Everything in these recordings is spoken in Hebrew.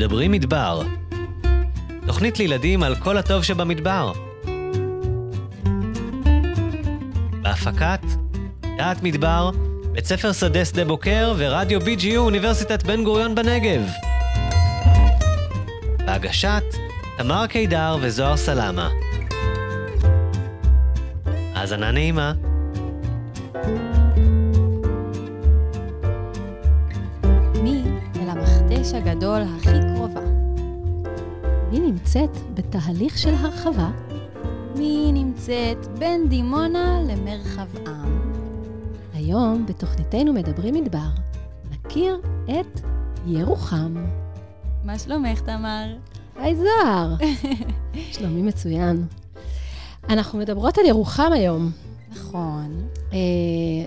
מדברים מדבר. תוכנית לילדים על כל הטוב שבמדבר. בהפקת דעת מדבר, בית ספר שדה שדה בוקר ורדיו BGU אוניברסיטת בן גוריון בנגב. בהגשת תמר קידר וזוהר סלמה. האזנה נעימה. מי אל המכתש הגדול נמצאת בתהליך של הרחבה? מי נמצאת בין דימונה למרחבעם? היום בתוכניתנו מדברים מדבר, נכיר את ירוחם. מה שלומך, תמר? היי זוהר. שלומי מצוין. אנחנו מדברות על ירוחם היום. נכון. אה,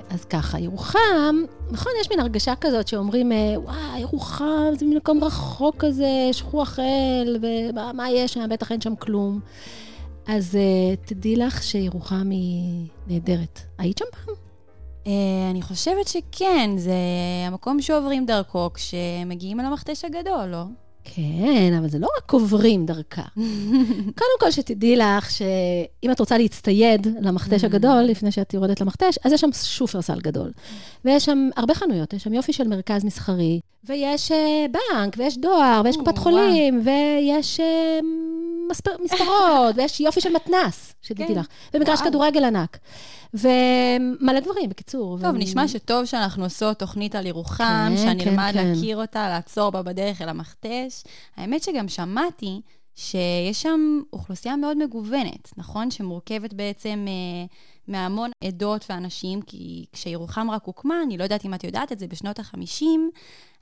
אז ככה, ירוחם, נכון, יש מין הרגשה כזאת שאומרים, אה, וואי, ירוחם זה מקום רחוק כזה, שכוח אל, ומה מה יש שם? בטח אין שם כלום. אז אה, תדעי לך שירוחם היא נהדרת. היית שם פעם? אני חושבת שכן, זה המקום שעוברים דרכו כשמגיעים אל המכתש הגדול, לא? כן, אבל זה לא רק עוברים דרכה. קודם כל, שתדעי לך שאם את רוצה להצטייד למכתש הגדול, לפני שאת יורדת למכתש, אז יש שם שופרסל גדול. ויש שם הרבה חנויות, יש שם יופי של מרכז מסחרי, ויש אה, בנק, ויש דואר, ויש קופת. חולים, ויש אה, מספר- מספרות, ויש יופי של מתנ"ס, שתדעי כן. לך, ומגרש. כדורגל ענק. ומלא דברים, בקיצור. טוב, ו- נשמע שטוב שאנחנו עושות תוכנית על ירוחם, כן, שאני כן, אלמד כן. להכיר אותה, לעצור בה בדרך אל המכתש. האמת שגם שמעתי שיש שם אוכלוסייה מאוד מגוונת, נכון? שמורכבת בעצם אה, מהמון עדות ואנשים, כי כשירוחם רק הוקמה, אני לא יודעת אם את יודעת את זה, בשנות ה-50,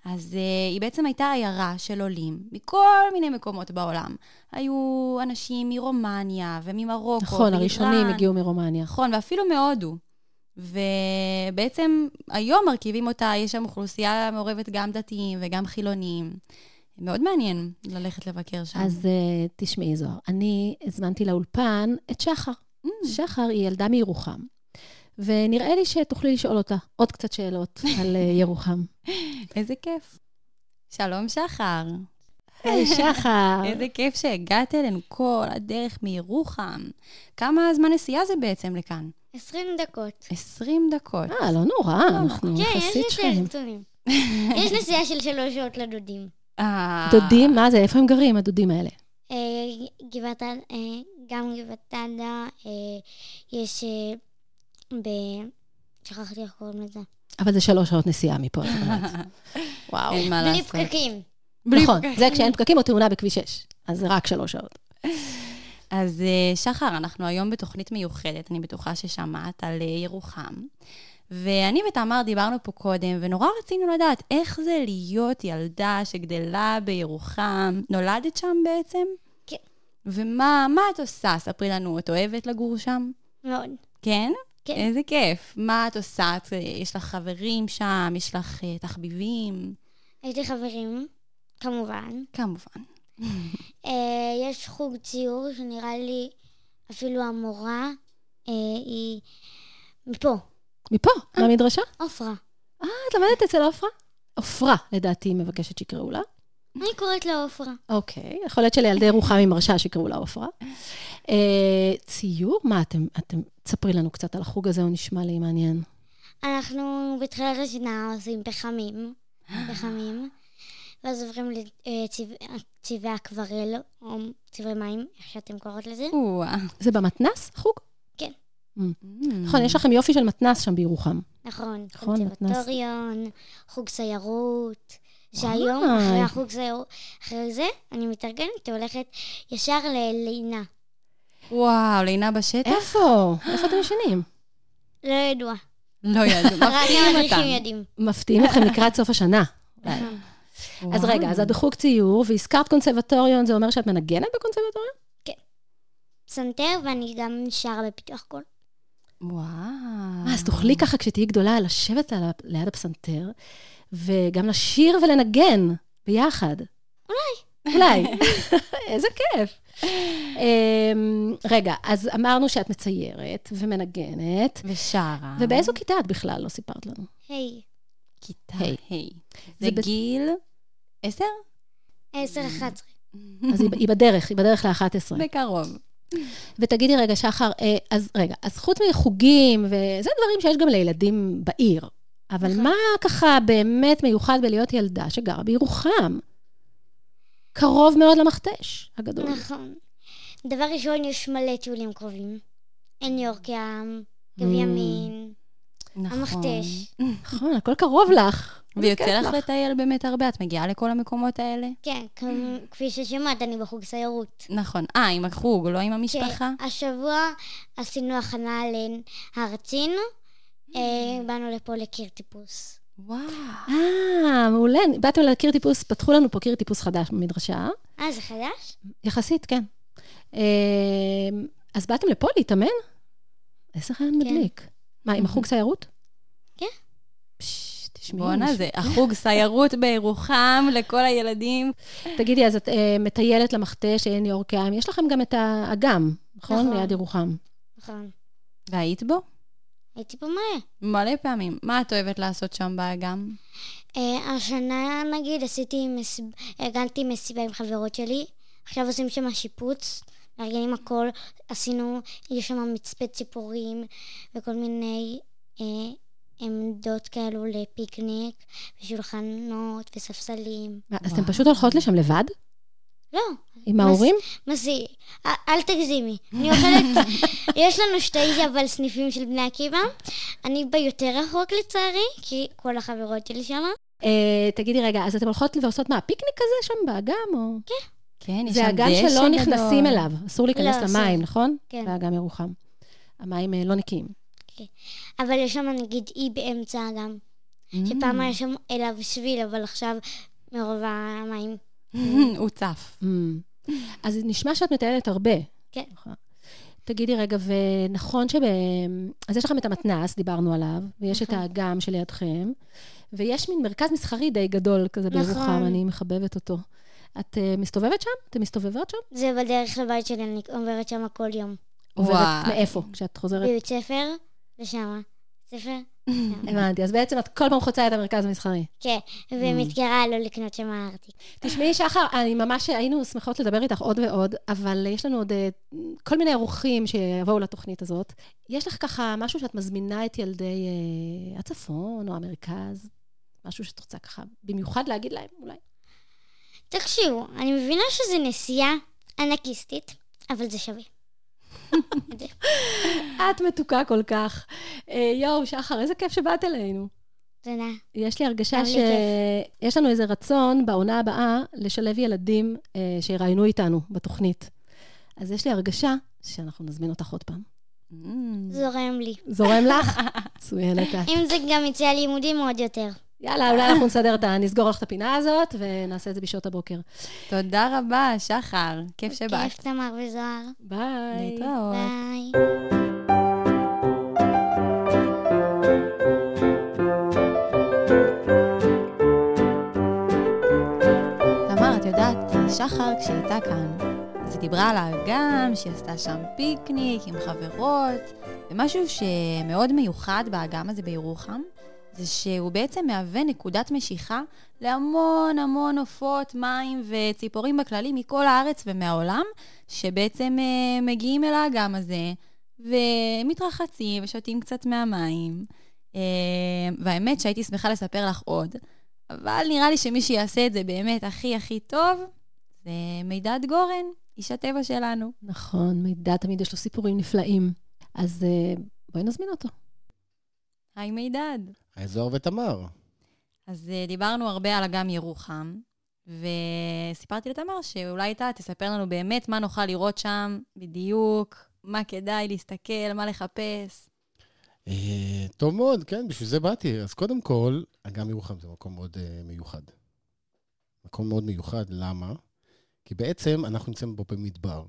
אז uh, היא בעצם הייתה עיירה של עולים מכל מיני מקומות בעולם. היו אנשים מרומניה וממרוקו נכון, ואיראן. הראשונים הגיעו מרומניה. נכון, ואפילו מהודו. ובעצם היום מרכיבים אותה, יש שם אוכלוסייה מעורבת גם דתיים וגם חילוניים. מאוד מעניין ללכת לבקר שם. אז uh, תשמעי, זוהר, אני הזמנתי לאולפן את שחר. Mm. שחר היא ילדה מירוחם, ונראה לי שתוכלי לשאול אותה עוד קצת שאלות על uh, ירוחם. איזה כיף. שלום, שחר. היי, שחר. איזה כיף שהגעת אלינו כל הדרך מירוחם. כמה זמן נסיעה זה בעצם לכאן? 20 דקות. 20 דקות. אה, לא נורא, אנחנו כן, יש יחסית יותר שכנים. קטנים. יש נסיעה של שלוש שעות לדודים. אה, דודים, מה זה? איפה הם גרים, הדודים האלה? אה, גבעת, אה, גם גבעת עדה, אה, יש אה, ב... שכחתי איך קוראים לזה. אבל זה שלוש שעות נסיעה מפה, את אומרת. וואו. אין מה בלי לעשות. פקקים. נכון, זה כשאין פקקים או תאונה בכביש 6. אז זה רק שלוש שעות. אז אה, שחר, אנחנו היום בתוכנית מיוחדת, אני בטוחה ששמעת, על אה, ירוחם. ואני ותמר דיברנו פה קודם, ונורא רצינו לדעת איך זה להיות ילדה שגדלה בירוחם. נולדת שם בעצם? כן. ומה מה את עושה? ספרי לנו, את אוהבת לגור שם? מאוד. כן? כן. איזה כיף. מה את עושה? את, אה, יש לך חברים שם? יש לך אה, תחביבים? יש לי חברים, כמובן. כמובן. אה, יש חוג ציור שנראה לי אפילו המורה אה, היא מפה, מפה, מהמדרשה? עופרה. אה, את למדת אצל עופרה? עופרה, לדעתי, מבקשת שיקראו לה. אני קוראת לה עופרה. אוקיי, יכול להיות שלילדי ירוחם היא מרשה שיקראו לה עופרה. אה, ציור? מה, אתם, אתם, תספרי לנו קצת על החוג הזה, הוא נשמע לי מעניין. אנחנו בתחילת השנה עושים פחמים, פחמים, ואז עוברים לצבעי אקוורל, או צבעי מים, איך שאתם קוראות לזה. זה במתנס, החוג? כן. Mm. נכון, יש לכם יופי של מתנס שם בירוחם. נכון, נכון, מתנ"ס. קונסרבטוריון, חוג סיירות, שהיום, וואי. אחרי החוג סיירות, אחרי זה, אני מתארגנת והולכת ישר ללינה. וואו, לינה בשטח? איפה? איפה אתם ישנים? לא ידוע. לא ידעו. רק מפתיעים אותם. מפתיעים אתכם לקראת סוף השנה. אז רגע, אז את בחוג ציור, והזכרת קונסרבטוריון, זה אומר שאת מנגנת בקונסרבטוריון? פסנתר, ואני גם שרה בפיתוח קול. וואו. אה, אז תוכלי ככה כשתהיי גדולה לשבת ליד הפסנתר, וגם לשיר ולנגן ביחד. אולי. אולי. איזה כיף. אמ, רגע, אז אמרנו שאת מציירת ומנגנת, ושרה. ובאיזו כיתה את בכלל? לא סיפרת לנו. היי, כיתה היי. היי. זה גיל עשר? עשר, אחת עשרה. אז היא, בדרך, היא בדרך ל-11. בקרוב. ותגידי רגע, שחר, אה, אז רגע, אז חוץ מחוגים, וזה דברים שיש גם לילדים בעיר, אבל נכון. מה ככה באמת מיוחד בלהיות ילדה שגרה בירוחם? קרוב מאוד למכתש הגדול. נכון. דבר ראשון, יש מלא טיולים קרובים. אין יורק ים, גב Mm. ימין, נכון. המכתש. נכון, הכל קרוב לך. ויוצא לך לטייל באמת הרבה? את מגיעה לכל המקומות האלה? כן, כפי ששמעת, אני בחוג סיירות. נכון. אה, עם החוג, לא עם המשפחה? כן, השבוע עשינו הכנה להר צין. אה, באנו לפה לקיר טיפוס. וואו. אה, מעולה. באתם להכיר טיפוס, פתחו לנו פה קיר טיפוס חדש במדרשה. אה, זה חדש? יחסית, כן. אה, אז באתם לפה להתאמן? איזה רעיון מדליק. מה, עם החוג סיירות? כן. תשמעי. בואנה, זה החוג סיירות בירוחם לכל הילדים. תגידי, אז את אה, מטיילת למכתש, עין יורק ים, יש לכם גם את האגם, נכון? נכון. ליד ירוחם. נכון. והיית בו? הייתי פה מלא. מלא פעמים. מה את אוהבת לעשות שם באגם? אה, השנה, נגיד, עשיתי מסיב... ארגנתי מסיבה עם חברות שלי. עכשיו עושים שם שיפוץ, מארגנים הכל. עשינו, יש שם מצפה ציפורים וכל מיני אה, עמדות כאלו לפיקניק, ושולחנות וספסלים. אז אתן פשוט הולכות לשם לבד? לא, עם ההורים? מה זה? אל- תגזימי. אני אוכלת... יש לנו שתי אבל סניפים של בני עקיבא. אני ביותר רחוק לצערי, כי כל החברות שלי שמה. אה, תגידי, רגע, אז אתן הולכות ועושות מה, פיקניק כזה שם באגם? או... כן, יש זה שם אגם דשא שלא גדול. נכנסים אליו, אסור להיכנס לא, אסור. למים, נכון? כן. באגם ירוחם. המים אה, לא נקיים. אבל יש שם נגיד אי באמצע האגם. Mm. שפעם היה שם אליו שביל, אבל עכשיו מרוב המים. הוא צף. Mm. אז נשמע שאת מטיילת הרבה. כן. תגידי רגע, ונכון שב... אז יש לכם את המתנ"ס, דיברנו עליו, ויש את נכון. האגם שלידכם, ויש מין מרכז מסחרי די גדול כזה נכון. בירוחם, אני מחבבת אותו. את uh, מסתובבת שם? אתן מסתובבות שם? זה בדרך לבית שלי, אני עוברת שם כל יום. עוברת וואי. מאיפה? כשאת חוזרת? בבית ספר, ושמה. ספר? הבנתי, אז בעצם את כל פעם חוצה את המרכז המסחרי. כן, ומתקרה לא לקנות שם ארטיק. תשמעי, שחר, אני ממש, היינו שמחות לדבר איתך עוד ועוד, אבל יש לנו עוד אה, כל מיני אורחים שיבואו לתוכנית הזאת. יש לך ככה משהו שאת מזמינה את ילדי אה, הצפון או המרכז? משהו שאת רוצה ככה במיוחד להגיד להם, אולי? תקשיבו, אני מבינה שזו נסיעה ענקיסטית, אבל זה שווה. את מתוקה כל כך. אה, יואו, שחר, איזה כיף שבאת אלינו. תודה. יש לי הרגשה שיש לנו איזה רצון בעונה הבאה לשלב ילדים אה, שיראיינו איתנו בתוכנית. אז יש לי הרגשה שאנחנו נזמין אותך עוד פעם. זורם לי. זורם לך? מצוינת את. אם זה גם יצא לימודים עוד יותר. יאללה, אולי אנחנו נסדר את ה... נסגור לך את הפינה הזאת, ונעשה את זה בשעות הבוקר. תודה רבה, שחר. כיף שבאת. כיף תמר וזוהר. ביי. להתראות. ביי. תמר, את יודעת, שחר, כשהיא הייתה כאן, אז היא דיברה על האגם, שהיא עשתה שם פיקניק עם חברות, ומשהו שמאוד מיוחד באגם הזה בירוחם, זה שהוא בעצם מהווה נקודת משיכה להמון המון עופות, מים וציפורים בכללי מכל הארץ ומהעולם, שבעצם אה, מגיעים אל האגם הזה, ומתרחצים ושותים קצת מהמים. אה, והאמת שהייתי שמחה לספר לך עוד, אבל נראה לי שמי שיעשה את זה באמת הכי הכי טוב, זה מידד גורן, איש הטבע שלנו. נכון, מידע תמיד יש לו סיפורים נפלאים. אז אה, בואי נזמין אותו. היי מידד. האזור ותמר. אז אה, דיברנו הרבה על אגם ירוחם, וסיפרתי לתמר שאולי אתה תספר לנו באמת מה נוכל לראות שם בדיוק, מה כדאי להסתכל, מה לחפש. אה, טוב מאוד, כן, בשביל זה באתי. אז קודם כל, אגם ירוחם זה מקום מאוד אה, מיוחד. מקום מאוד מיוחד, למה? כי בעצם אנחנו נמצאים פה במדבר,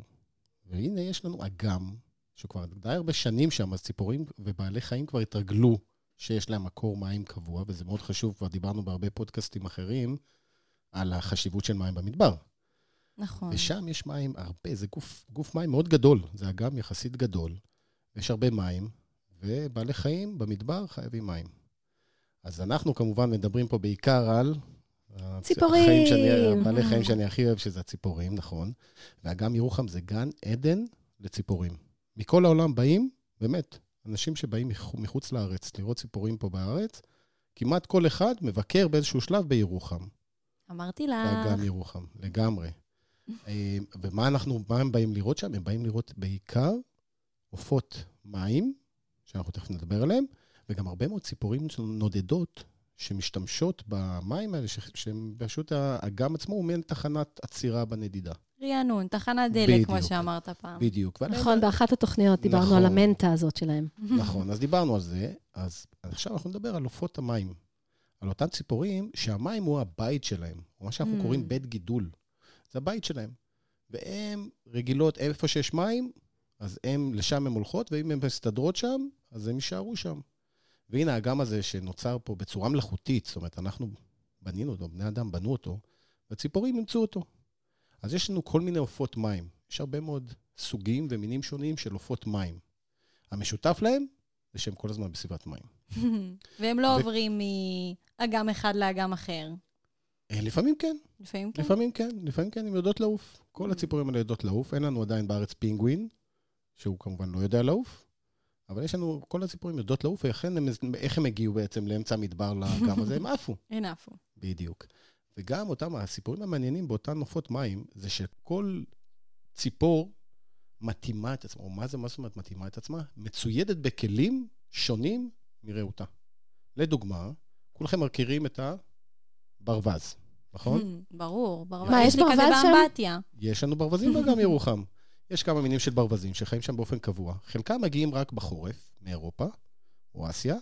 והנה יש לנו אגם, שכבר די הרבה שנים שם, אז ציפורים ובעלי חיים כבר התרגלו שיש להם מקור מים קבוע, וזה מאוד חשוב, כבר דיברנו בהרבה פודקאסטים אחרים על החשיבות של מים במדבר. נכון. ושם יש מים הרבה, זה גוף, גוף מים מאוד גדול, זה אגם יחסית גדול, ויש הרבה מים, ובעלי חיים במדבר חייבים מים. אז אנחנו כמובן מדברים פה בעיקר על, ציפורים. החיים שאני, הבעלי חיים שאני הכי אוהב, שזה הציפורים, נכון. ואגם ירוחם זה גן עדן לציפורים. מכל העולם באים, באמת, אנשים שבאים מחו- מחוץ לארץ לראות ציפורים פה בארץ, כמעט כל אחד מבקר באיזשהו שלב בירוחם. אמרתי לך. באגם ירוחם, לגמרי. אה, ומה אנחנו, מה הם באים לראות שם? הם באים לראות בעיקר עופות מים, שאנחנו תכף נדבר עליהם, וגם הרבה מאוד ציפורים נודדות שמשתמשות במים האלה, שהם פשוט, האגם עצמו הוא מעין תחנת עצירה בנדידה. רענון, תחנת דלק, כמו בדיוק. שאמרת פעם. בדיוק. נכון, באחת התוכניות דיברנו נכון. על המנטה הזאת שלהם. נכון, אז דיברנו על זה, אז עכשיו אנחנו נדבר על עופות המים. על אותן ציפורים שהמים הוא הבית שלהם, או מה שאנחנו Mm. קוראים בית גידול. זה הבית שלהם. והן רגילות, איפה שיש מים, אז הם, לשם הן הולכות, ואם הן מסתדרות שם, אז הם יישארו שם. והנה האגם הזה שנוצר פה בצורה מלאכותית, זאת אומרת, אנחנו בנינו אותו, בני אדם בנו אותו, והציפורים אימצו אותו. אז יש לנו כל מיני עופות מים. יש הרבה מאוד סוגים ומינים שונים של עופות מים. המשותף להם זה שהם כל הזמן בסביבת מים. והם לא ו- עוברים מאגם אחד לאגם אחר. אה, לפעמים כן, לפעמים כן. לפעמים כן, לפעמים כן, הן יודעות לעוף. כל. הציפורים האלה יודעות לעוף. אין לנו עדיין בארץ פינגווין, שהוא כמובן לא יודע לעוף, אבל יש לנו, כל הציפורים יודעות לעוף, ולכן הם, איך הם הגיעו בעצם לאמצע המדבר לאגם הזה? הם עפו. אין עפו. בדיוק. וגם אותם, הסיפורים המעניינים באותן עופות מים, זה שכל ציפור מתאימה את עצמה, או מה זה, מה זאת אומרת מתאימה את עצמה? מצוידת בכלים שונים מרעותה. לדוגמה, כולכם מכירים את הברווז, נכון? ברור, ברור. מה, יש ברווז שם? יש לנו ברווזים באגם ירוחם. יש כמה מינים של ברווזים שחיים שם באופן קבוע. חלקם מגיעים רק בחורף, מאירופה או אסיה,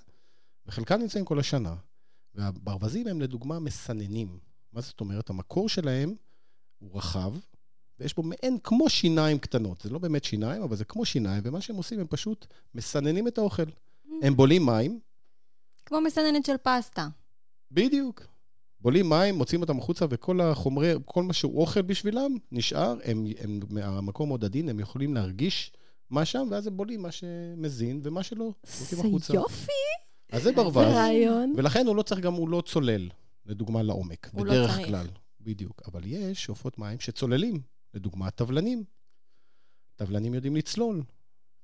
וחלקם נמצאים כל השנה. והברווזים הם לדוגמה מסננים. מה זאת אומרת? המקור שלהם הוא רחב, ויש בו מעין כמו שיניים קטנות. זה לא באמת שיניים, אבל זה כמו שיניים, ומה שהם עושים, הם פשוט מסננים את האוכל. הם בולים מים, כמו מסננת של פסטה. בדיוק. בולים מים, מוציאים אותם החוצה, וכל החומרי, כל מה שהוא אוכל בשבילם, נשאר. הם, הם מהמקום מאוד עדין, הם יכולים להרגיש מה שם, ואז הם בולים מה שמזין, ומה שלא, זה. יופי, אז זה זה ברווז. רעיון. ולכן הוא לא צריך, גם הוא לא צולל, לדוגמה, לעומק. הוא לא בדרך צריך. כלל. בדיוק. אבל יש עופות מים שצוללים, לדוגמה, טבלנים. טבלנים יודעים לצלול.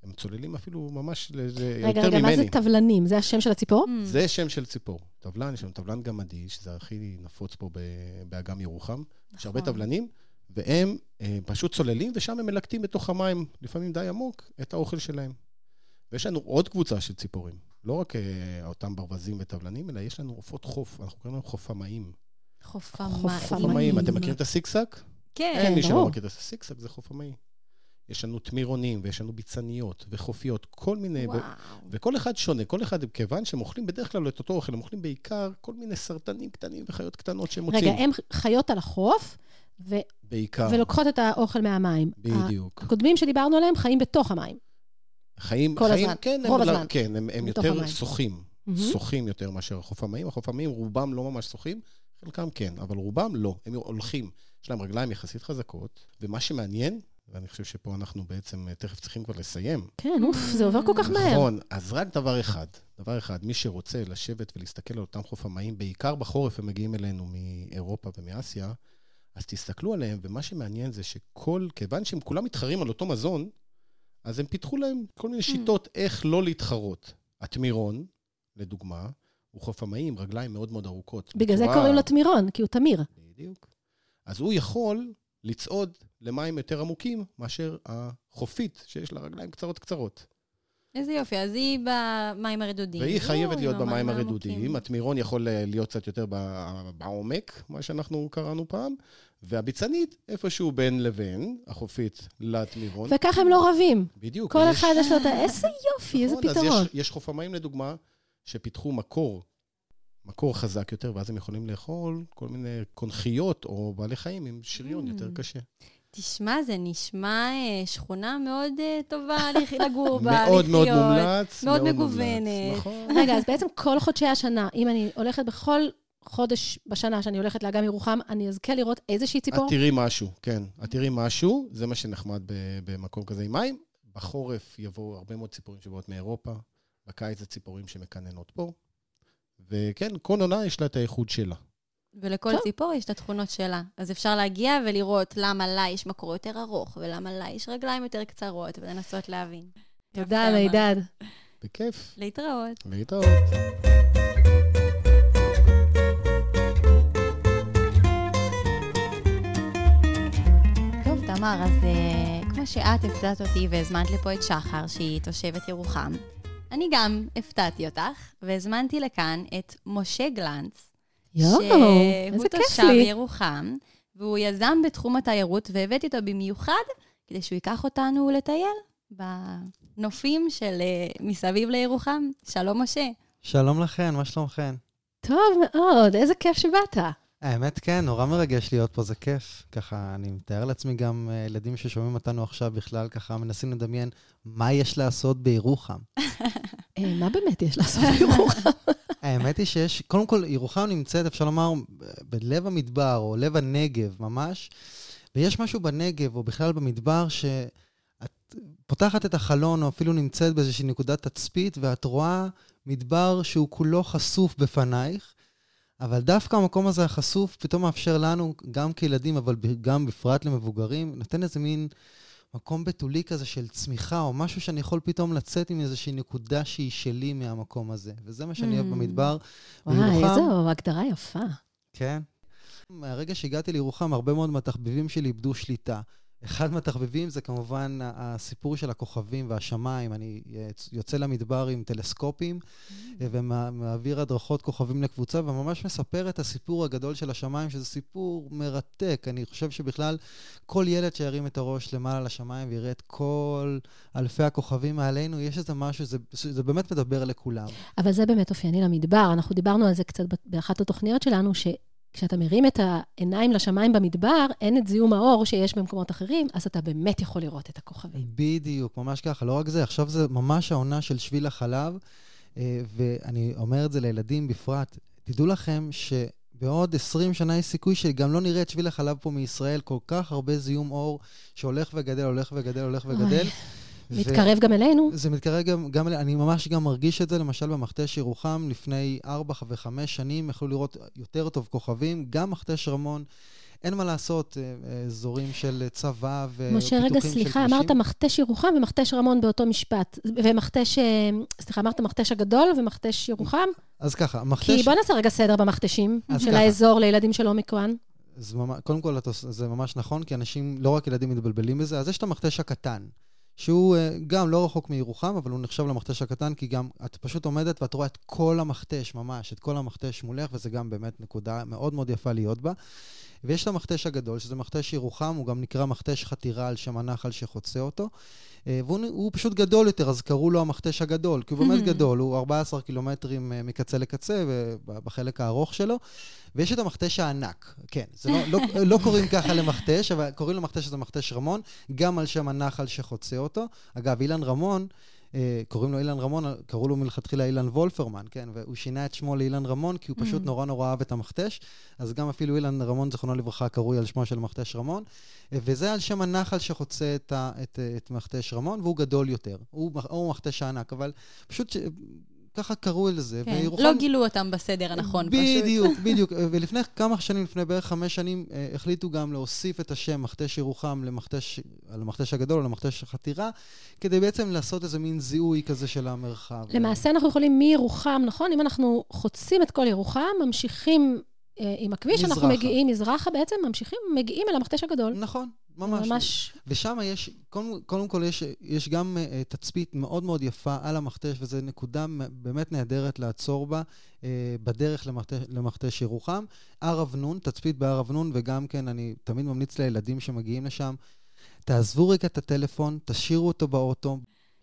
הם צוללים אפילו ממש לזה רגע, יותר רגע, מה זה ממני. טבלנים? זה השם של הציפור? Mm. זה שם של ציפור. טבלן, יש לנו טבלן גמדי, שזה הכי נפוץ פה ב- באגם ירוחם. יש הרבה נכון. טבלנים, והם אה, פשוט צוללים, ושם הם מלקטים בתוך המים, לפעמים די עמוק, את האוכל שלהם. ויש לנו עוד קבוצה של ציפורים. לא רק אה, אותם ברווזים וטבלנים, אלא יש לנו עופות חוף, אנחנו קוראים להם חופמאים. חופמאים. חופמאים. אתם מכירים את הסיקסק? כן. אין מי שלא ברור. מכיר את הסיקסק, זה חופמאי. יש לנו תמירונים, ויש לנו ביצניות, וחופיות, כל מיני... וואו. וכל אחד שונה, כל אחד, כיוון שהם אוכלים בדרך כלל את אותו אוכל, הם אוכלים בעיקר כל מיני סרטנים קטנים וחיות קטנות שהם מוצאים. רגע, הם חיות על החוף, ו- בעיקר, ולוקחות את האוכל מהמים. בדיוק. הקודמים שדיברנו עליהם חיים בתוך המים. חיים, כל חיים, הזמן, כן, רוב הם, לא- הזמן. כן, הם, הם יותר המים. שוחים. שוחים יותר מאשר החופמאים. החופמאים רובם לא ממש שוחים, חלקם כן, אבל רובם לא, הם הולכים. יש להם רגליים יחסית חזקות, ומה שמעניין, ואני חושב שפה אנחנו בעצם אה, תכף צריכים כבר לסיים, כן, אוף, זה עובר כל כך מהר. נכון, אז רק דבר אחד, דבר אחד, מי שרוצה לשבת ולהסתכל על אותם חופמאים, בעיקר בחורף הם מגיעים אלינו מאירופה ומאסיה, אז תסתכלו עליהם, ומה שמעניין זה שכל, כיוון שהם כולם מתחרים על אותו מזון, אז הם פיתחו להם כל מיני שיטות איך לא להתחרות. התמירון, לדוגמה, הוא חופמאי עם רגליים מאוד מאוד ארוכות. בגלל זה בצורה- קוראים לו תמירון, כי הוא תמיר. בדיוק. אז הוא יכול לצעוד למים יותר עמוקים מאשר החופית, שיש לה רגליים קצרות קצרות. איזה יופי, אז היא במים הרדודים. והיא חייבת להיות במים הרדודים. התמירון יכול אה, להיות קצת יותר ב- בעומק, מה שאנחנו קראנו פעם, והביצנית איפשהו בין לבין, החופית לתמירון. וככה הם לא רבים. בדיוק. כל ויש- אחד יש לו את ה... איזה יופי, איזה נכון, אז פתרון. יש, יש חופמאים, לדוגמה, שפיתחו מקור, מקור חזק יותר, ואז הם יכולים לאכול כל מיני קונכיות או בעלי חיים עם שריון Mm. יותר קשה. תשמע, זה נשמע אה, שכונה מאוד אה, טובה לגור בה, מאוד מאוד לחיות. מומלץ. מאוד מגוונת. נכון. רגע, אז בעצם כל חודשי השנה, אם אני הולכת בכל חודש בשנה שאני הולכת לאגם ירוחם, אני אזכה לראות איזושהי את ציפור? תראי משהו, כן. את תראי משהו, זה מה שנחמד במקום כזה עם מים. בחורף יבואו הרבה מאוד ציפורים שבאות מאירופה, בקיץ זה ציפורים שמקננות פה. וכן, כל עונה יש לה את האיכות שלה. ולכל טוב. ציפור יש את התכונות שלה. אז אפשר להגיע ולראות למה לה יש מקור יותר ארוך, ולמה לה יש רגליים יותר קצרות, ולנסות להבין. תודה, מידד. בכיף. להתראות. להתראות. תמר, אז uh, כמו שאת הפתעת אותי והזמנת לפה את שחר, שהיא תושבת ירוחם, אני גם הפתעתי אותך, והזמנתי לכאן את משה גלנץ, יואו, איזה שהוא כיף תושב לי. ירוחם, והוא יזם בתחום התיירות, והבאתי אותו במיוחד כדי שהוא ייקח אותנו לטייל בנופים של uh, מסביב לירוחם. שלום, משה. שלום לכן, מה שלומכן? טוב מאוד, איזה כיף שבאת. האמת, כן, נורא מרגש להיות פה, זה כיף. ככה, אני מתאר לעצמי גם אה, ילדים ששומעים אותנו עכשיו בכלל, ככה מנסים לדמיין מה יש לעשות בירוחם. אה, מה באמת יש לעשות בירוחם? האמת היא שיש, קודם כל, ירוחם נמצאת, אפשר לומר, בלב המדבר, או לב הנגב ממש, ויש משהו בנגב, או בכלל במדבר, שאת פותחת את החלון, או אפילו נמצאת באיזושהי נקודת תצפית, ואת רואה מדבר שהוא כולו חשוף בפנייך, אבל דווקא המקום הזה החשוף פתאום מאפשר לנו, גם כילדים, אבל גם בפרט למבוגרים, נותן איזה מין מקום בתולי כזה של צמיחה, או משהו שאני יכול פתאום לצאת עם איזושהי נקודה שהיא שלי מהמקום הזה. וזה מה שאני אוהב Mm. במדבר. וואי, איזו הגדרה יפה. כן. מהרגע שהגעתי לירוחם, הרבה מאוד מהתחביבים שלי איבדו שליטה. אחד מהתחביבים זה כמובן הסיפור של הכוכבים והשמיים. אני יוצ- יוצא למדבר עם טלסקופים ומעביר הדרכות כוכבים לקבוצה, וממש מספר את הסיפור הגדול של השמיים, שזה סיפור מרתק. אני חושב שבכלל כל ילד שירים את הראש למעלה לשמיים ויראה את כל אלפי הכוכבים מעלינו, יש איזה משהו, זה, זה באמת מדבר לכולם. אבל זה באמת אופייני למדבר. אנחנו דיברנו על זה קצת באחת התוכניות שלנו, שכשאתה מרים את העיניים לשמיים במדבר, אין את זיהום האור שיש במקומות אחרים, אז אתה באמת יכול לראות את הכוכבים. בדיוק, ממש ככה. לא רק זה, עכשיו זה ממש העונה של שביל החלב, אה, ואני אומר את זה לילדים בפרט. תדעו לכם שבעוד 20 שנה יש סיכוי שגם לא נראה את שביל החלב פה מישראל, כל כך הרבה זיהום אור שהולך וגדל, הולך וגדל, הולך וגדל. ו- מתקרב גם אלינו. זה מתקרב גם, גם, אלי- אני ממש גם מרגיש את זה, למשל במכתש ירוחם, לפני 4 ו-5 שנים יכלו לראות יותר טוב כוכבים, גם מכתש רמון. אין מה לעשות, אה, אה, אזורים של צבא ופיתוחים משה, רגע, של סליחה, כבישים. אמרת מכתש ירוחם ומכתש רמון באותו משפט. ומכתש, אה, סליחה, אמרת מכתש הגדול ומכתש ירוחם? אז ככה, מכתש... כי בוא נעשה רגע סדר במכתשים של ככה. האזור לילדים של אומיקרון. אז ממש, קודם כל, זה ממש נכון, כי אנשים, לא רק ילדים מתבלבלים בזה, אז יש את המכתש הקטן, שהוא אה, גם לא רחוק מירוחם, אבל הוא נחשב למכתש הקטן, כי גם את פשוט עומדת ואת רואה את כל המכתש, ממש, את כל המכתש מולך, וזה גם באמת נקודה מאוד מאוד יפה להיות בה. ויש את המכתש הגדול, שזה מכתש ירוחם, הוא גם נקרא מכתש חתירה על שם הנחל שחוצה אותו. אה, והוא הוא פשוט גדול יותר, אז קראו לו המכתש הגדול, כי הוא באמת גדול, הוא 14 קילומטרים אה, מקצה לקצה, בחלק הארוך שלו. ויש את המכתש הענק, כן, זה לא, לא, לא קוראים ככה למכתש, אבל קוראים למכתש הזה מכתש רמון, גם על שם הנחל שחוצה אותו. אגב, אילן רמון, קוראים לו אילן רמון, קראו לו מלכתחילה אילן וולפרמן, כן, והוא שינה את שמו לאילן רמון, כי הוא פשוט Mm. נורא נורא אהב את המכתש, אז גם אפילו אילן רמון, זיכרונו לברכה, קרוי על שמו של מכתש רמון, אה, וזה על שם הנחל שחוצה את, את, אה, את מכתש רמון, והוא גדול יותר. הוא, הוא מכתש הענק, אבל פשוט ש... ככה קראו לזה. כן, וירוחם- לא גילו אותם בסדר הנכון פשוט. בדיוק, בדיוק. ולפני כמה שנים, לפני בערך חמש שנים, אה, החליטו גם להוסיף את השם מכתש ירוחם למכתש, על המכתש הגדול, למכתש החתירה, כדי בעצם לעשות איזה מין זיהוי כזה של המרחב. למעשה אנחנו יכולים מירוחם, נכון? אם אנחנו חוצים את כל ירוחם, ממשיכים אה, עם הכביש, אנחנו מזרחה. מגיעים מזרחה בעצם, ממשיכים, מגיעים אל המכתש הגדול. נכון, ממש. ממש ושם יש, קודם, קודם כל יש, יש גם uh, תצפית מאוד מאוד יפה על המכתש, וזו נקודה באמת נהדרת לעצור בה uh, בדרך למכתש, למכתש ירוחם. הר אבנון, תצפית בהר אבנון, וגם כן, אני תמיד ממליץ לילדים שמגיעים לשם, תעזבו רגע את הטלפון, תשאירו אותו באוטו.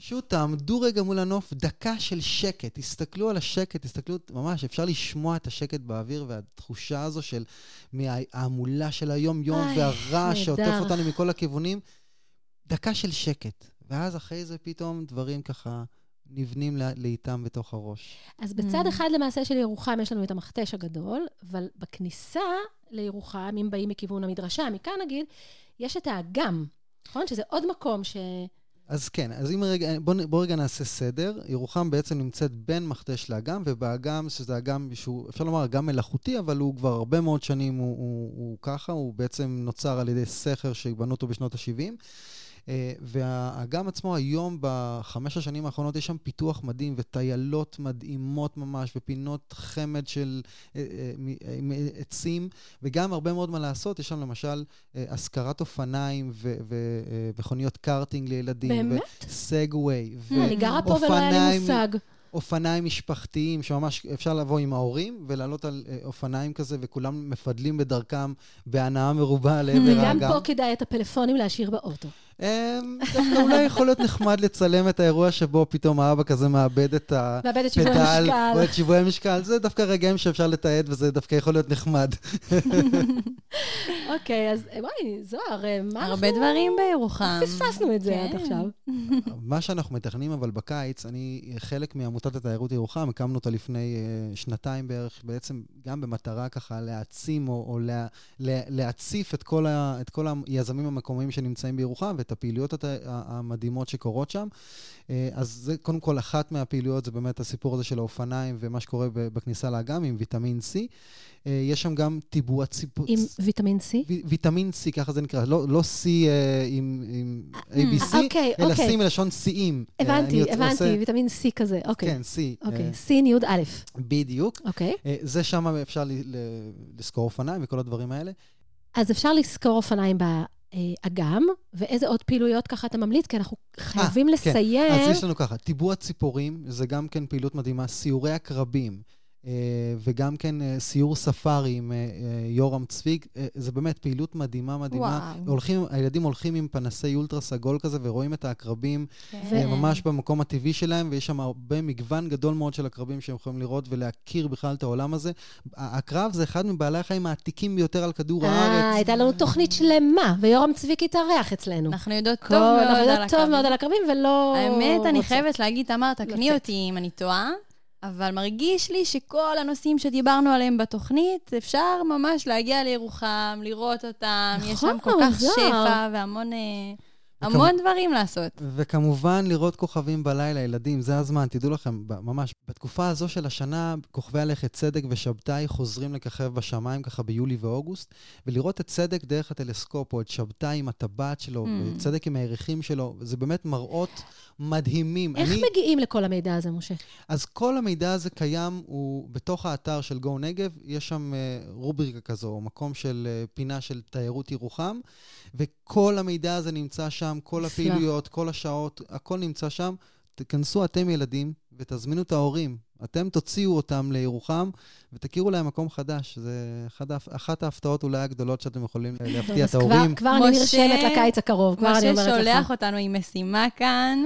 פשוט תעמדו רגע מול הנוף, דקה של שקט, תסתכלו על השקט, תסתכלו, ממש, אפשר לשמוע את השקט באוויר והתחושה הזו של מההמולה של היום-יום והרעש שעוטף. אותנו מכל הכיוונים. דקה של שקט, ואז אחרי זה פתאום דברים ככה נבנים לאיתם בתוך הראש. אז בצד. אחד למעשה של ירוחם יש לנו את המכתש הגדול, אבל בכניסה לירוחם, אם באים מכיוון המדרשה, מכאן נגיד, יש את האגם, נכון? שזה עוד מקום ש... אז כן, אז אם רגע, בוא, נ- בוא רגע נעשה סדר. ירוחם בעצם נמצאת בין מכתש לאגם, ובאגם, שזה אגם שהוא, אפשר לומר, אגם מלאכותי, אבל הוא כבר הרבה מאוד שנים הוא, הוא, הוא ככה, הוא בעצם נוצר על ידי סכר שבנו אותו בשנות ה-70. והאגם עצמו היום, בחמש השנים האחרונות, יש שם פיתוח מדהים וטיילות מדהימות ממש, ופינות חמד של אה, אה, אה, עצים, וגם הרבה מאוד מה לעשות. יש שם למשל אה, השכרת אופניים ומכוניות קארטינג לילדים. באמת? וסגווי. אה, אני גרה פה ולא היה לי מושג. אופניים משפחתיים, שממש אפשר לבוא עם ההורים ולעלות על אה, אופניים כזה, וכולם מפדלים בדרכם בהנאה מרובה לעבר וגם האגם. פה כדאי את הפלאפונים להשאיר באוטו. אמ, דווקא אולי יכול להיות נחמד לצלם את האירוע שבו פתאום האבא כזה מאבד את הפדל. או את שיווי המשקל. זה דווקא רגעים שאפשר לתעד, וזה דווקא יכול להיות נחמד. אוקיי, אז וואי, זוהר, אה, מה הרבה אנחנו... דברים בירוחם. פספסנו את זה עד כן. עכשיו. מה שאנחנו מתכננים אבל בקיץ, אני חלק מעמותת התיירות ירוחם, הקמנו אותה לפני אה, שנתיים בערך, בעצם גם במטרה ככה להעצים או, או לה, לה, להציף את כל, ה, את כל היזמים המקומיים שנמצאים בירוחם ואת הפעילויות המדהימות שקורות שם. אה, אז זה קודם כל אחת מהפעילויות, זה באמת הסיפור הזה של האופניים ומה שקורה בכניסה לאגם עם ויטמין C. אה, יש שם גם טיבוע ציפוץ. עם ויטמין C? ו- ויטמין C, ככה זה נקרא, לא, לא C אה, עם, עם ABC, אוקיי, אלא אוקיי. C מלשון. אה, אני הבנתי, הבנתי, עושה- ויטמין C כזה, אוקיי. כן, C. אוקיי, אה, סין, י' א', בדיוק. אוקיי. אה, זה שם אפשר ל- ל- לשכור אופניים וכל הדברים האלה. אז אפשר לשכור אופניים באגם, ואיזה עוד פעילויות ככה אתה ממליץ? כי אנחנו חייבים כן. לסיים. אז יש לנו ככה, טיבוע ציפורים, זה גם כן פעילות מדהימה, סיורי עקרבים. אה, וגם כן אה, סיור ספארי עם אה, אה, יורם צביג, אה, זה באמת פעילות מדהימה מדהימה. וואו. הולכים, הילדים הולכים עם פנסי אולטרה סגול כזה ורואים את העקרבים כן. אה, ממש במקום הטבעי שלהם, ויש שם הרבה מגוון גדול מאוד של עקרבים שהם יכולים לראות ולהכיר בכלל את העולם הזה. העקרב זה אחד מבעלי החיים העתיקים ביותר על כדור אה, הארץ. הייתה לנו תוכנית שלמה, ויורם צביק התארח אצלנו. אנחנו יודעות טוב מאוד אנחנו על יודעות טוב. מאוד על הקרבים, ולא... האמת, אני רוצה. חייבת להגיד, תמר, תקני לצאת. אותי אם אני טועה, אבל מרגיש לי שכל הנושאים שדיברנו עליהם בתוכנית, אפשר ממש להגיע לירוחם, לראות אותם, יש שם כל נכון, כך זוהר. שפע והמון אה, וכמו- המון דברים לעשות. וכמובן, לראות כוכבים בלילה, ילדים, זה הזמן, תדעו לכם, ממש, בתקופה הזו של השנה, כוכבי הלכת צדק ושבתאי חוזרים לככב בשמיים ככה ביולי ואוגוסט, ולראות את צדק דרך הטלסקופ, או את שבתאי עם הטבעת שלו, Mm. וצדק עם הירחים שלו, זה באמת מראות מדהימים. איך אני, מגיעים לכל המידע הזה, משה? אז כל המידע הזה קיים, הוא בתוך האתר של גו נגב, יש שם אה, רובריקה כזו, או מקום של אה, פינה של תיירות ירוחם, וכל המידע הזה נמצא שם, כל. הפעילויות, כל השעות, הכל נמצא שם. תכנסו אתם ילדים ותזמינו את ההורים. אתם תוציאו אותם לירוחם ותכירו להם מקום חדש. זה ההפ- אחת ההפתעות אולי הגדולות שאתם יכולים אה, להפתיע את כבר- ההורים. כבר אני משה- נרשמת לקיץ הקרוב, כבר אני משה אומרת לך. שולח אותנו עם משימה כאן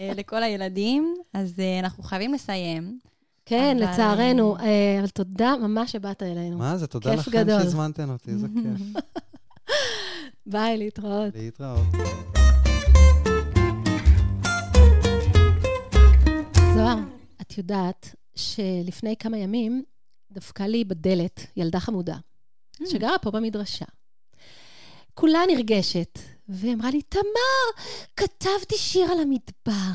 לכל הילדים, אז אה, אנחנו חייבים לסיים. כן, אבל- לצערנו. אה, אבל תודה ממש שבאת אלינו. מה זה? תודה לכם גדול. שהזמנתם אותי, איזה כיף. ביי, להתראות. להתראות. זוהר, את יודעת שלפני כמה ימים דפקה לי בדלת ילדה חמודה, שגרה פה במדרשה. כולה נרגשת, והיא אמרה לי, תמר, כתבתי שיר על המדבר.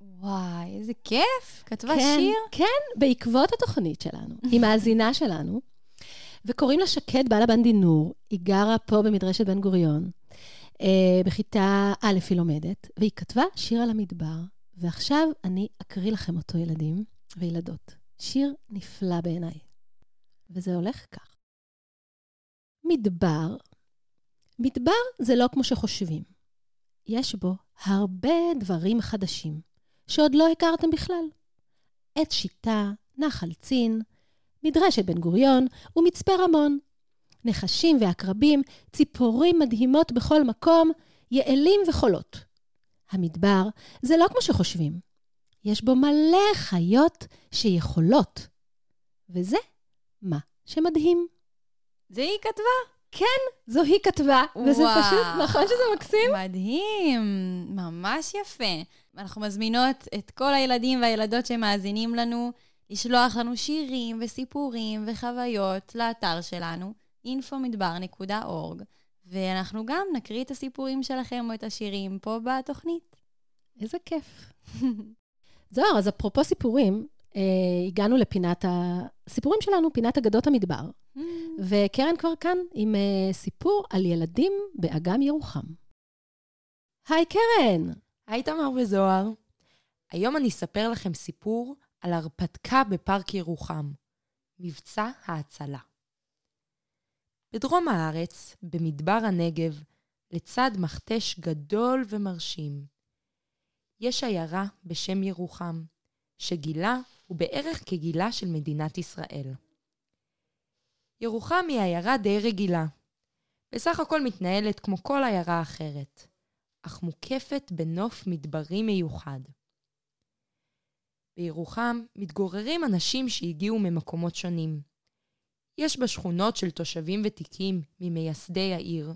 וואי, איזה כיף. כתבה כן, שיר? כן, בעקבות התוכנית שלנו. היא מאזינה שלנו, וקוראים לה שקד בלבן דינור. היא גרה פה במדרשת בן גוריון. אה, בכיתה א' היא לומדת, והיא כתבה שיר על המדבר, ועכשיו אני אקריא לכם אותו, ילדים וילדות. שיר נפלא בעיניי. וזה הולך כך. מדבר, מדבר זה לא כמו שחושבים. יש בו הרבה דברים חדשים, שעוד לא הכרתם בכלל. עץ שיטה, נחל צין, מדרשת בן גוריון ומצפה רמון. נחשים ועקרבים, ציפורים מדהימות בכל מקום, יעלים וחולות. המדבר זה לא כמו שחושבים. יש בו מלא חיות שיכולות. וזה מה שמדהים. זה היא כתבה. זו היא כתבה, וזה וואו. פשוט, נכון שזה מקסים? מדהים, ממש יפה. אנחנו מזמינות את כל הילדים והילדות שמאזינים לנו לשלוח לנו שירים וסיפורים וחוויות לאתר שלנו, infomדבר.org, ואנחנו גם נקריא את הסיפורים שלכם או את השירים פה בתוכנית. איזה כיף. זוהר, אז אפרופו סיפורים, הגענו לפינת הסיפורים שלנו, פינת אגדות המדבר. Mm. וקרן כבר כאן עם אה, סיפור על ילדים באגם ירוחם. היי, קרן! היי תמר וזוהר. היום אני אספר לכם סיפור על הרפתקה בפארק ירוחם, מבצע ההצלה. בדרום הארץ, במדבר הנגב, לצד מכתש גדול ומרשים, יש עיירה בשם ירוחם, שגילה הוא בערך כגילה של מדינת ישראל. ירוחם היא עיירה די רגילה. בסך הכל מתנהלת כמו כל עיירה אחרת, אך מוקפת בנוף מדברי מיוחד. בירוחם מתגוררים אנשים שהגיעו ממקומות שונים. יש בה שכונות של תושבים ותיקים ממייסדי העיר,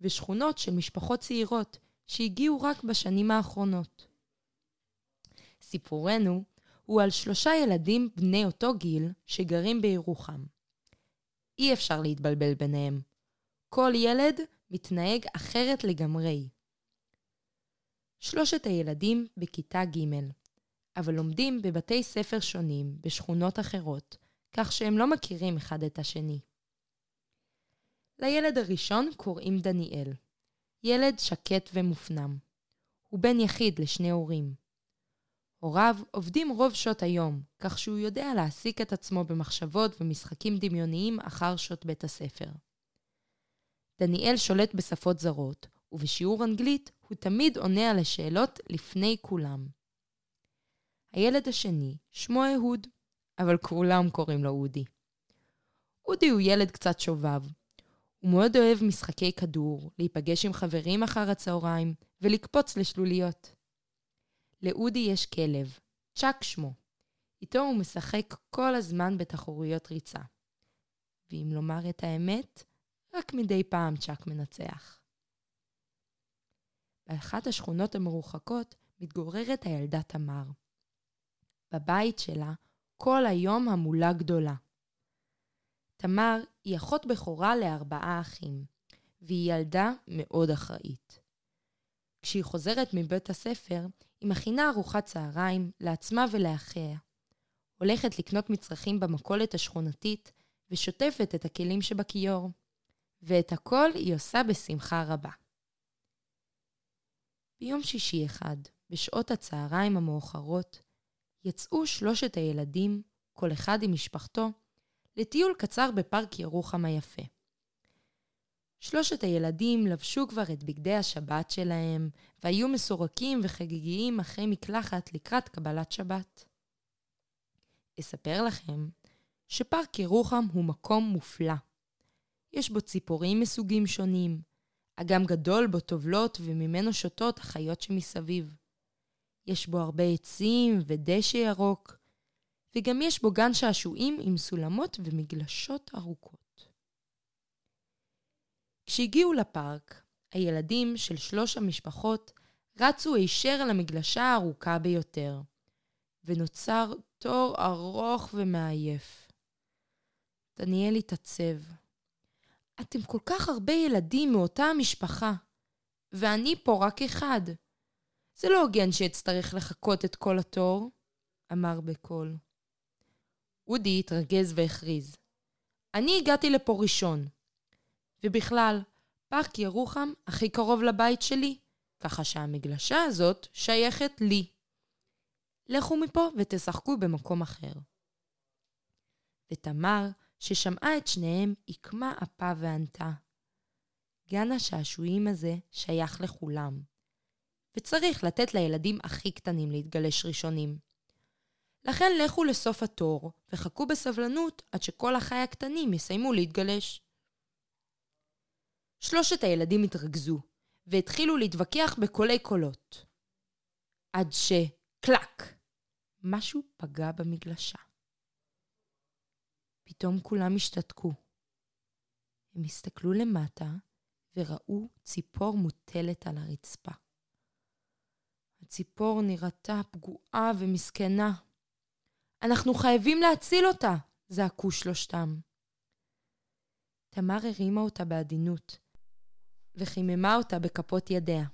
ושכונות של משפחות צעירות שהגיעו רק בשנים האחרונות. סיפורנו הוא על שלושה ילדים בני אותו גיל שגרים בירוחם. אי אפשר להתבלבל ביניהם. כל ילד מתנהג אחרת לגמרי. שלושת הילדים בכיתה ג', אבל לומדים בבתי ספר שונים בשכונות אחרות, כך שהם לא מכירים אחד את השני. לילד הראשון קוראים דניאל. ילד שקט ומופנם. הוא בן יחיד לשני הורים. הוריו עובדים רוב שעות היום, כך שהוא יודע להעסיק את עצמו במחשבות ומשחקים דמיוניים אחר שעות בית הספר. דניאל שולט בשפות זרות, ובשיעור אנגלית הוא תמיד עונה על השאלות לפני כולם. הילד השני, שמו אהוד, אבל כולם קוראים לו אודי. אודי הוא ילד קצת שובב. הוא מאוד אוהב משחקי כדור, להיפגש עם חברים אחר הצהריים ולקפוץ לשלוליות. לאודי יש כלב, צ'אק שמו. איתו הוא משחק כל הזמן בתחרויות ריצה. ואם לומר את האמת, רק מדי פעם צ'אק מנצח. באחת השכונות המרוחקות מתגוררת הילדה תמר. בבית שלה כל היום המולה גדולה. תמר היא אחות בכורה לארבעה אחים, והיא ילדה מאוד אחראית. כשהיא חוזרת מבית הספר, היא מכינה ארוחת צהריים לעצמה ולאחיה. הולכת לקנות מצרכים במכולת השכונתית ושוטפת את הכלים שבכיור. ואת הכל היא עושה בשמחה רבה. ביום שישי אחד, בשעות הצהריים המאוחרות, יצאו שלושת הילדים, כל אחד עם משפחתו, לטיול קצר בפארק ירוחם היפה. שלושת הילדים לבשו כבר את בגדי השבת שלהם, והיו מסורקים וחגיגיים אחרי מקלחת לקראת קבלת שבת. אספר לכם שפארק ירוחם הוא מקום מופלא. יש בו ציפורים מסוגים שונים, אגם גדול בו טובלות וממנו שותות החיות שמסביב. יש בו הרבה עצים ודשא ירוק, וגם יש בו גן שעשועים עם סולמות ומגלשות ארוכות. כשהגיעו לפארק, הילדים של שלוש המשפחות רצו הישר למגלשה הארוכה ביותר, ונוצר תור ארוך ומעייף. דניאל התעצב. אתם כל כך הרבה ילדים מאותה המשפחה, ואני פה רק אחד. זה לא הוגן שאצטרך לחכות את כל התור, אמר בקול. אודי התרגז והכריז. אני הגעתי לפה ראשון, ובכלל, פארק ירוחם הכי קרוב לבית שלי, ככה שהמגלשה הזאת שייכת לי. לכו מפה ותשחקו במקום אחר. ותמר, ששמעה את שניהם, עקמה אפה וענתה. גן השעשועים הזה שייך לכולם, וצריך לתת לילדים הכי קטנים להתגלש ראשונים. לכן לכו לסוף התור, וחכו בסבלנות עד שכל החי הקטנים יסיימו להתגלש. שלושת הילדים התרכזו, והתחילו להתווכח בקולי קולות. עד ש... קלק! משהו פגע במגלשה. פתאום כולם השתתקו. הם הסתכלו למטה וראו ציפור מוטלת על הרצפה. הציפור נראתה פגועה ומסכנה. אנחנו חייבים להציל אותה! זעקו שלושתם. תמר הרימה אותה בעדינות, וחיממה אותה בכפות ידיה.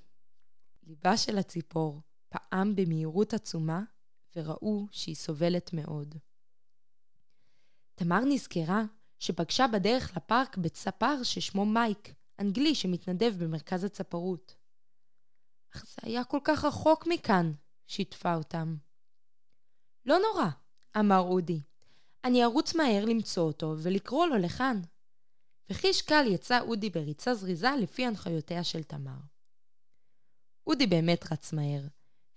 ליבה של הציפור פעם במהירות עצומה, וראו שהיא סובלת מאוד. תמר נזכרה שפגשה בדרך לפארק בצפר ששמו מייק, אנגלי שמתנדב במרכז הצפרות. אך זה היה כל כך רחוק מכאן, שיתפה אותם. לא נורא, אמר אודי. אני ארוץ מהר למצוא אותו ולקרוא לו לכאן. וחיש קל יצא אודי בריצה זריזה לפי הנחיותיה של תמר. אודי באמת רץ מהר,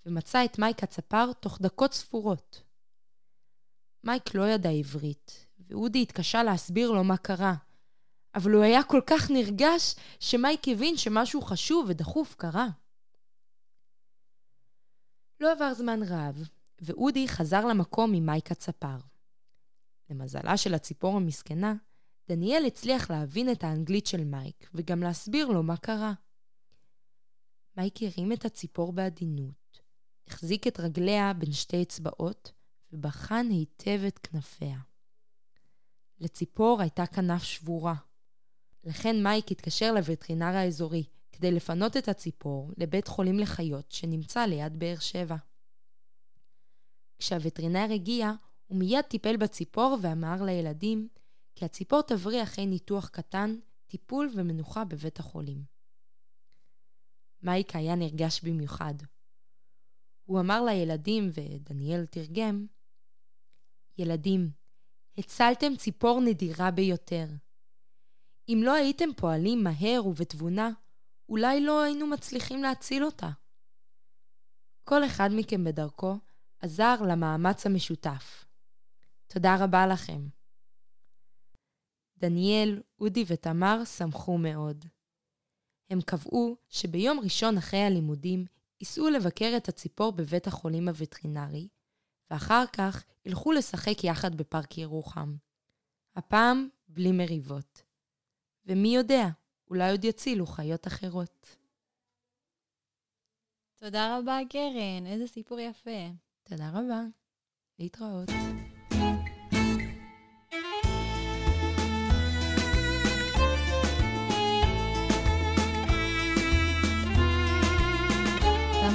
ומצא את מייק הצפר תוך דקות ספורות. מייק לא ידע עברית, ואודי התקשה להסביר לו מה קרה, אבל הוא היה כל כך נרגש שמייק הבין שמשהו חשוב ודחוף קרה. לא עבר זמן רב, ואודי חזר למקום עם מייק הצפר. למזלה של הציפור המסכנה, דניאל הצליח להבין את האנגלית של מייק, וגם להסביר לו מה קרה. מייק הרים את הציפור בעדינות, החזיק את רגליה בין שתי אצבעות, ובחן היטב את כנפיה. לציפור הייתה כנף שבורה. לכן מייק התקשר לווטרינר האזורי כדי לפנות את הציפור לבית חולים לחיות שנמצא ליד באר שבע. כשהווטרינר הגיע, הוא מיד טיפל בציפור ואמר לילדים כי הציפור תבריא אחרי ניתוח קטן, טיפול ומנוחה בבית החולים. מייק היה נרגש במיוחד. הוא אמר לילדים, ודניאל תרגם, ילדים, הצלתם ציפור נדירה ביותר. אם לא הייתם פועלים מהר ובתבונה, אולי לא היינו מצליחים להציל אותה. כל אחד מכם בדרכו עזר למאמץ המשותף. תודה רבה לכם. דניאל, אודי ותמר שמחו מאוד. הם קבעו שביום ראשון אחרי הלימודים ייסעו לבקר את הציפור בבית החולים הווטרינרי, ואחר כך ילכו לשחק יחד בפארק ירוחם. הפעם בלי מריבות. ומי יודע, אולי עוד יצילו חיות אחרות. תודה רבה, קרן, איזה סיפור יפה. תודה רבה. להתראות.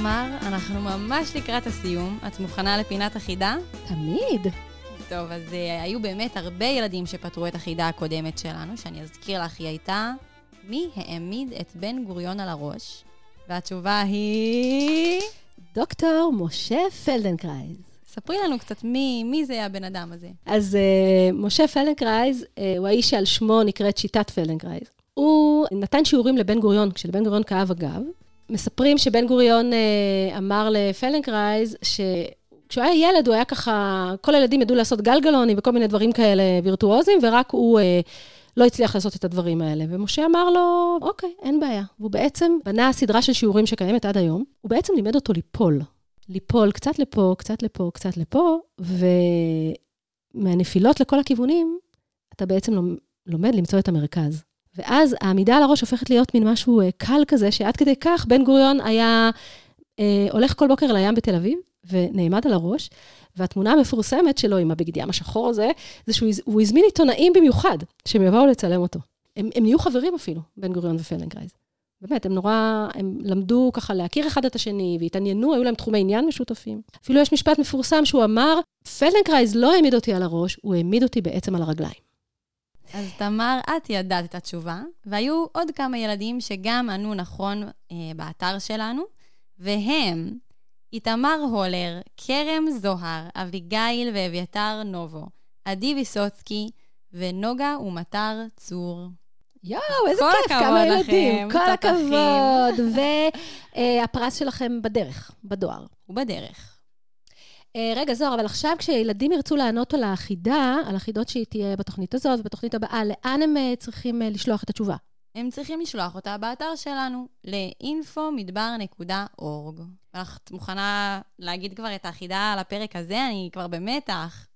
תמר, אנחנו ממש לקראת הסיום. את מוכנה לפינת החידה? תמיד. טוב, אז uh, היו באמת הרבה ילדים שפתרו את החידה הקודמת שלנו, שאני אזכיר לך, היא הייתה, מי העמיד את בן גוריון על הראש? והתשובה היא... דוקטור משה פלדנקרייז. ספרי לנו קצת מי, מי זה הבן אדם הזה. אז uh, משה פלדנקרייז uh, הוא האיש שעל שמו נקראת שיטת פלדנקרייז. הוא נתן שיעורים לבן גוריון, כשלבן גוריון כאב הגב. מספרים שבן גוריון uh, אמר לפלדנקרייז שכשהוא היה ילד הוא היה ככה, כל הילדים ידעו לעשות גלגלונים וכל מיני דברים כאלה וירטואוזיים, ורק הוא... Uh, לא הצליח לעשות את הדברים האלה. ומשה אמר לו, אוקיי, אין בעיה. והוא בעצם בנה סדרה של שיעורים שקיימת עד היום. הוא בעצם לימד אותו ליפול. ליפול קצת לפה, קצת לפה, קצת לפה, ומהנפילות לכל הכיוונים, אתה בעצם לומד למצוא את המרכז. ואז העמידה על הראש הופכת להיות מין משהו אה, קל כזה, שעד כדי כך בן גוריון היה אה, הולך כל בוקר לים בתל אביב, ונעמד על הראש, והתמונה המפורסמת שלו עם הבגד ים השחור הזה, זה שהוא הזמין עיתונאים במיוחד, שהם יבואו לצלם אותו. הם, הם נהיו חברים אפילו, בן גוריון ופלדנקרייז. באמת, הם נורא, הם למדו ככה להכיר אחד את השני, והתעניינו, היו להם תחומי עניין משותפים. אפילו יש משפט מפורסם שהוא אמר, פלדנקרייז לא העמיד אותי על הראש, הוא העמיד אותי בעצם על הרגליים. אז תמר, את ידעת את התשובה, והיו עוד כמה ילדים שגם ענו נכון אה, באתר שלנו, והם איתמר הולר, כרם זוהר, אביגיל ואביתר נובו, עדי ויסוצקי ונוגה ומטר צור. יואו, איזה כיף, כמה ילדים. כל הכבוד. והפרס שלכם בדרך, בדואר. הוא בדרך. אה, רגע, זוהר, אבל עכשיו כשילדים ירצו לענות על החידה, על החידות שהיא תהיה בתוכנית הזאת ובתוכנית הבאה, לאן הם אה, צריכים אה, לשלוח את התשובה? הם צריכים לשלוח אותה באתר שלנו, ל-infomדבר.org. את מוכנה להגיד כבר את החידה על הפרק הזה? אני כבר במתח.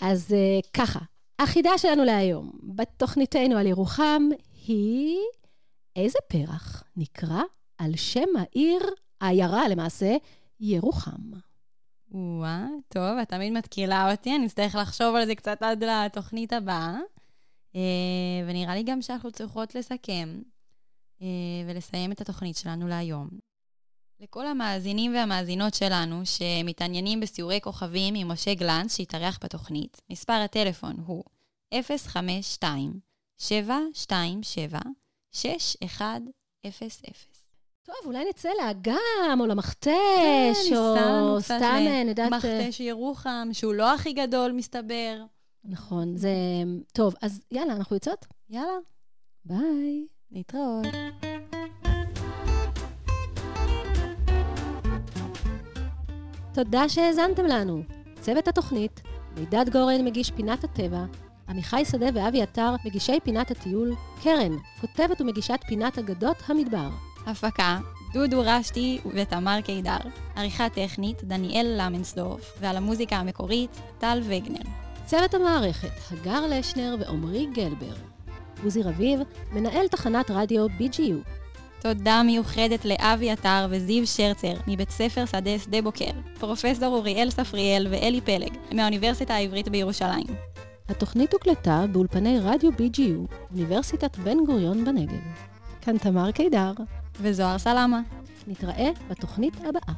אז ככה, החידה שלנו להיום בתוכניתנו על ירוחם היא איזה פרח נקרא על שם העיר, העיירה למעשה, ירוחם. וואה, טוב, את תמיד מתקילה אותי, אני אצטרך לחשוב על זה קצת עד לתוכנית הבאה. Uh, ונראה לי גם שאנחנו צריכות לסכם uh, ולסיים את התוכנית שלנו להיום. לכל המאזינים והמאזינות שלנו שמתעניינים בסיורי כוכבים עם משה גלנץ שהתארח בתוכנית, מספר הטלפון הוא 052-727-6100. טוב, אולי נצא לאגם, או למכתש, כן, או סתם, אני יודעת... אה, למכתש ירוחם, שהוא לא הכי גדול, מסתבר. נכון, זה... טוב, אז יאללה, אנחנו יוצאות? יאללה, ביי. להתראות. תודה שהאזנתם לנו. צוות התוכנית, מידד גורן מגיש פינת הטבע, עמיחי שדה ואבי עטר מגישי פינת הטיול, קרן, כותבת ומגישת פינת אגדות המדבר. הפקה, דודו רשתי ותמר קידר. עריכה טכנית, דניאל למנסדורף, ועל המוזיקה המקורית, טל וגנר. צוות המערכת, הגר לשנר ועמרי גלבר. עוזי רביב, מנהל תחנת רדיו BGU. תודה מיוחדת לאבי עטר וזיו שרצר מבית ספר שדה שדה בוקר, פרופסור אוריאל ספריאל ואלי פלג מהאוניברסיטה העברית בירושלים. התוכנית הוקלטה באולפני רדיו BGU, אוניברסיטת בן גוריון בנגב. כאן תמר קידר. וזוהר סלמה. נתראה בתוכנית הבאה.